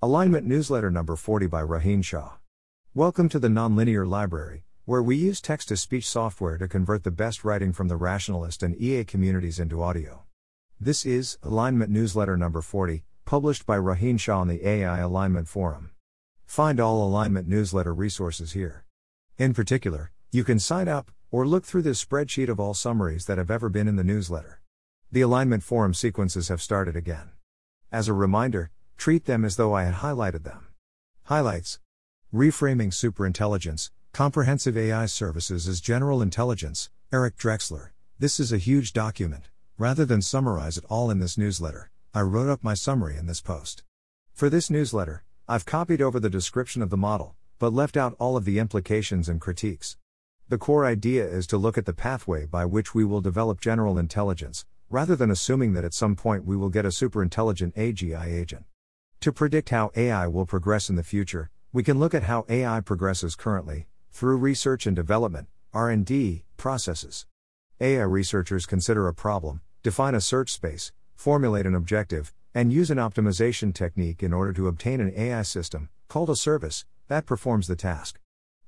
Alignment Newsletter Number 40 by Rohin Shah. Welcome to the Nonlinear Library, where we use text to speech software to convert the best writing from the rationalist and EA communities into audio. This is Alignment Newsletter Number 40, published by Rohin Shah on the AI Alignment Forum. Find all alignment newsletter resources here. In particular, you can sign up or look through this spreadsheet of all summaries that have ever been in the newsletter. The alignment forum sequences have started again. As a reminder, treat them as though I had highlighted them. Highlights Reframing Superintelligence, Comprehensive AI Services as General Intelligence, Eric Drexler. This is a huge document. Rather than summarize it all in this newsletter, I wrote up my summary in this post. For this newsletter, I've copied over the description of the model, but left out all of the implications and critiques. The core idea is to look at the pathway by which we will develop general intelligence, rather than assuming that at some point we will get a superintelligent AGI agent. To predict how AI will progress in the future, we can look at how AI progresses currently through research and development (R&D) processes. AI researchers consider a problem, define a search space, formulate an objective, and use an optimization technique in order to obtain an AI system, called a service, that performs the task.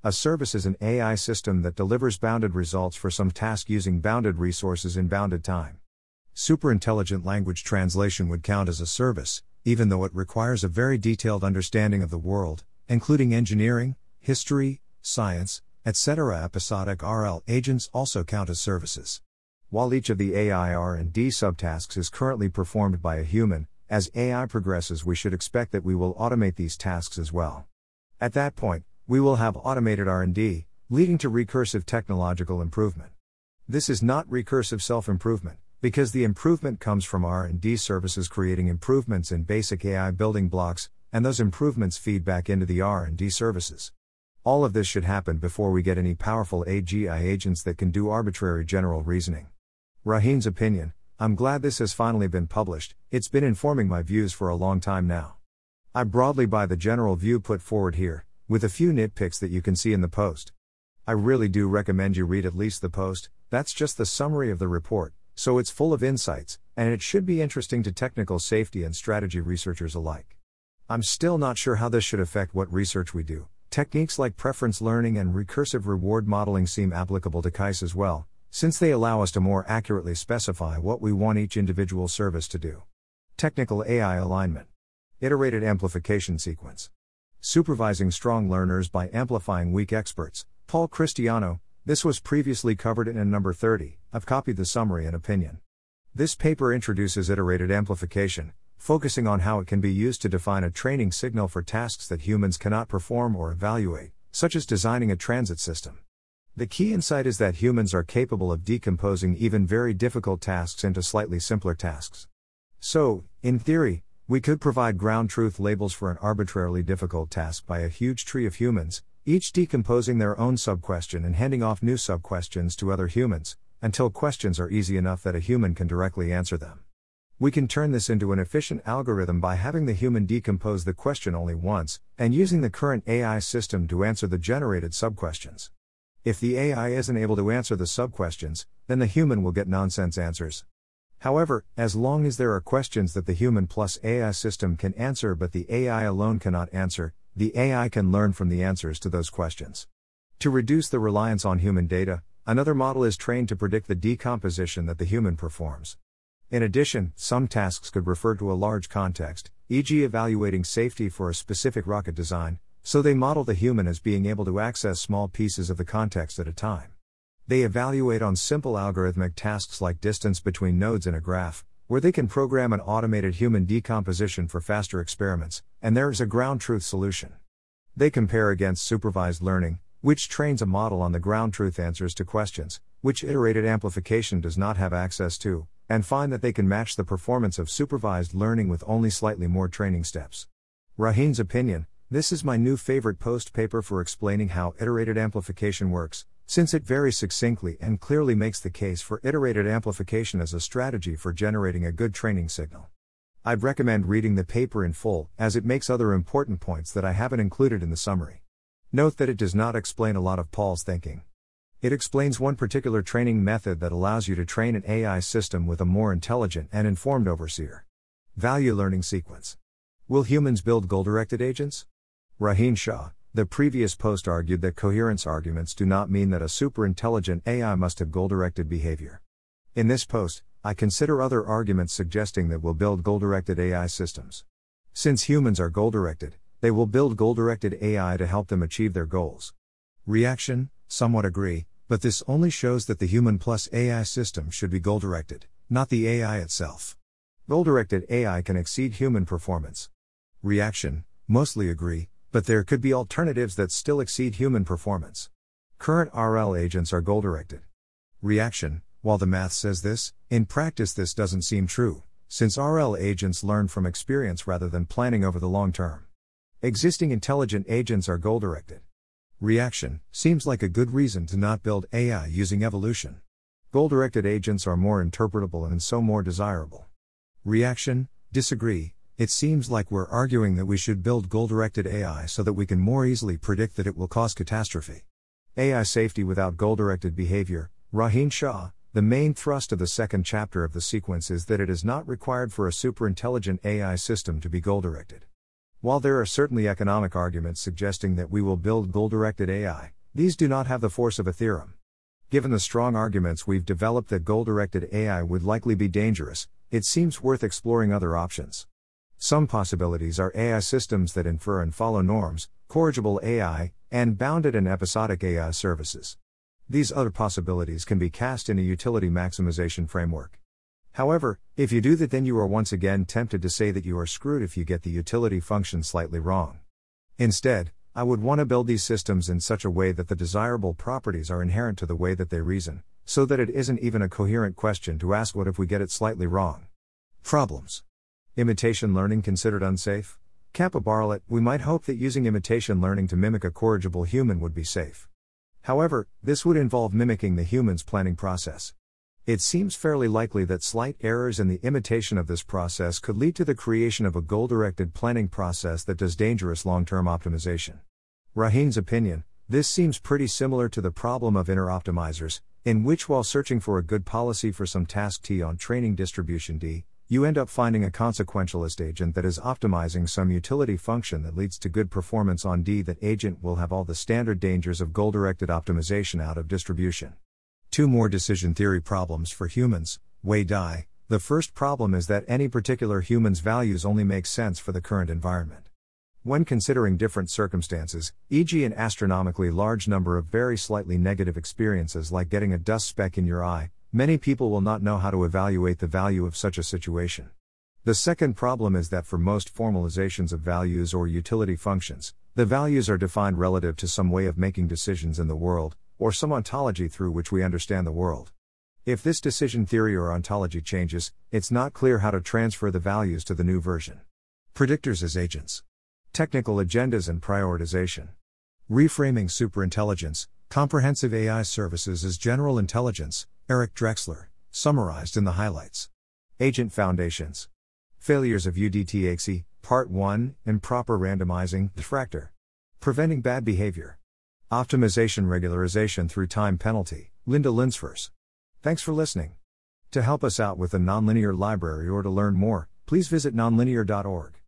A service is an AI system that delivers bounded results for some task using bounded resources in bounded time. Superintelligent language translation would count as a service, even though it requires a very detailed understanding of the world, including engineering, history, science, etc. Episodic RL agents also count as services. While each of the AI R&D subtasks is currently performed by a human, as AI progresses, we should expect that we will automate these tasks as well. At that point, we will have automated R&D, leading to recursive technological improvement. This is not recursive self-improvement, because the improvement comes from R&D services creating improvements in basic AI building blocks, and those improvements feed back into the R&D services. All of this should happen before we get any powerful AGI agents that can do arbitrary general reasoning. Rohin's opinion, I'm glad this has finally been published, it's been informing my views for a long time now. I broadly buy the general view put forward here, with a few nitpicks that you can see in the post. I really do recommend you read at least the post, that's just the summary of the report, so it's full of insights, and it should be interesting to technical safety and strategy researchers alike. I'm still not sure how this should affect what research we do. Techniques like preference learning and recursive reward modeling seem applicable to CAIS as well, since they allow us to more accurately specify what we want each individual service to do. Technical AI alignment. Iterated amplification sequence. Supervising strong learners by amplifying weak experts. Paul Christiano. This was previously covered in a number 30. I've copied the summary and opinion. This paper introduces iterated amplification, focusing on how it can be used to define a training signal for tasks that humans cannot perform or evaluate, such as designing a transit system. The key insight is that humans are capable of decomposing even very difficult tasks into slightly simpler tasks. So, in theory, we could provide ground truth labels for an arbitrarily difficult task by a huge tree of humans, each decomposing their own subquestion and handing off new subquestions to other humans, until questions are easy enough that a human can directly answer them. We can turn this into an efficient algorithm by having the human decompose the question only once, and using the current AI system to answer the generated subquestions. If the AI isn't able to answer the subquestions, then the human will get nonsense answers. However, as long as there are questions that the human plus AI system can answer but the AI alone cannot answer, the AI can learn from the answers to those questions. To reduce the reliance on human data, another model is trained to predict the decomposition that the human performs. In addition, some tasks could refer to a large context, e.g., evaluating safety for a specific rocket design, so they model the human as being able to access small pieces of the context at a time. They evaluate on simple algorithmic tasks like distance between nodes in a graph, where they can program an automated human decomposition for faster experiments, and there is a ground truth solution. They compare against supervised learning, which trains a model on the ground truth answers to questions, which iterated amplification does not have access to, and find that they can match the performance of supervised learning with only slightly more training steps. Rohin's opinion this is my new favorite post paper for explaining how iterated amplification works, since it very succinctly and clearly makes the case for iterated amplification as a strategy for generating a good training signal. I'd recommend reading the paper in full, as it makes other important points that I haven't included in the summary. Note that it does not explain a lot of Paul's thinking. It explains one particular training method that allows you to train an AI system with a more intelligent and informed overseer. Value learning sequence. Will humans build goal directed agents? Rohin Shah, the previous post argued that coherence arguments do not mean that a super intelligent AI must have goal directed behavior. In this post, I consider other arguments suggesting that we'll build goal directed AI systems. Since humans are goal directed, they will build goal directed AI to help them achieve their goals. Reaction Somewhat agree, but this only shows that the human plus AI system should be goal directed, not the AI itself. Goal directed AI can exceed human performance. Reaction Mostly agree, but there could be alternatives that still exceed human performance. Current RL agents are goal directed. Reaction While the math says this, in practice this doesn't seem true, since RL agents learn from experience rather than planning over the long term. Existing intelligent agents are goal directed. Reaction seems like a good reason to not build AI using evolution. Goal directed agents are more interpretable and so more desirable. Reaction Disagree. It seems like we're arguing that we should build goal directed AI so that we can more easily predict that it will cause catastrophe. AI safety without goal directed behavior. Rohin Shah, the main thrust of the second chapter of the sequence is that it is not required for a superintelligent AI system to be goal directed. While there are certainly economic arguments suggesting that we will build goal directed AI, these do not have the force of a theorem. Given the strong arguments we've developed that goal directed AI would likely be dangerous, it seems worth exploring other options. Some possibilities are AI systems that infer and follow norms, corrigible AI, and bounded and episodic AI services. These other possibilities can be cast in a utility maximization framework. However, if you do that, then you are once again tempted to say that you are screwed if you get the utility function slightly wrong. Instead, I would want to build these systems in such a way that the desirable properties are inherent to the way that they reason, so that it isn't even a coherent question to ask what if we get it slightly wrong. Problems. Imitation learning considered unsafe? Kappa we might hope that using imitation learning to mimic a corrigible human would be safe. However, this would involve mimicking the human's planning process. It seems fairly likely that slight errors in the imitation of this process could lead to the creation of a goal directed planning process that does dangerous long term optimization. Rohin's opinion this seems pretty similar to the problem of inner optimizers, in which, while searching for a good policy for some task T on training distribution D, you end up finding a consequentialist agent that is optimizing some utility function that leads to good performance on D. That agent will have all the standard dangers of goal directed optimization out of distribution. Two more decision theory problems for humans, Wei Dai. The first problem is that any particular human's values only make sense for the current environment. When considering different circumstances, e.g., an astronomically large number of very slightly negative experiences like getting a dust speck in your eye, many people will not know how to evaluate the value of such a situation. The second problem is that for most formalizations of values or utility functions, the values are defined relative to some way of making decisions in the world, or some ontology through which we understand the world. If this decision theory or ontology changes, it's not clear how to transfer the values to the new version. Predictors as agents. Technical agendas and prioritization. Reframing superintelligence, comprehensive AI services as general intelligence, Eric Drexler, summarized in the highlights. Agent foundations. Failures of UDTXE, Part 1, Improper randomizing, diffractor. Preventing bad behavior. Optimization regularization through time penalty, Linda Linsefors. Thanks for listening. To help us out with the nonlinear library or to learn more, please visit nonlinear.org.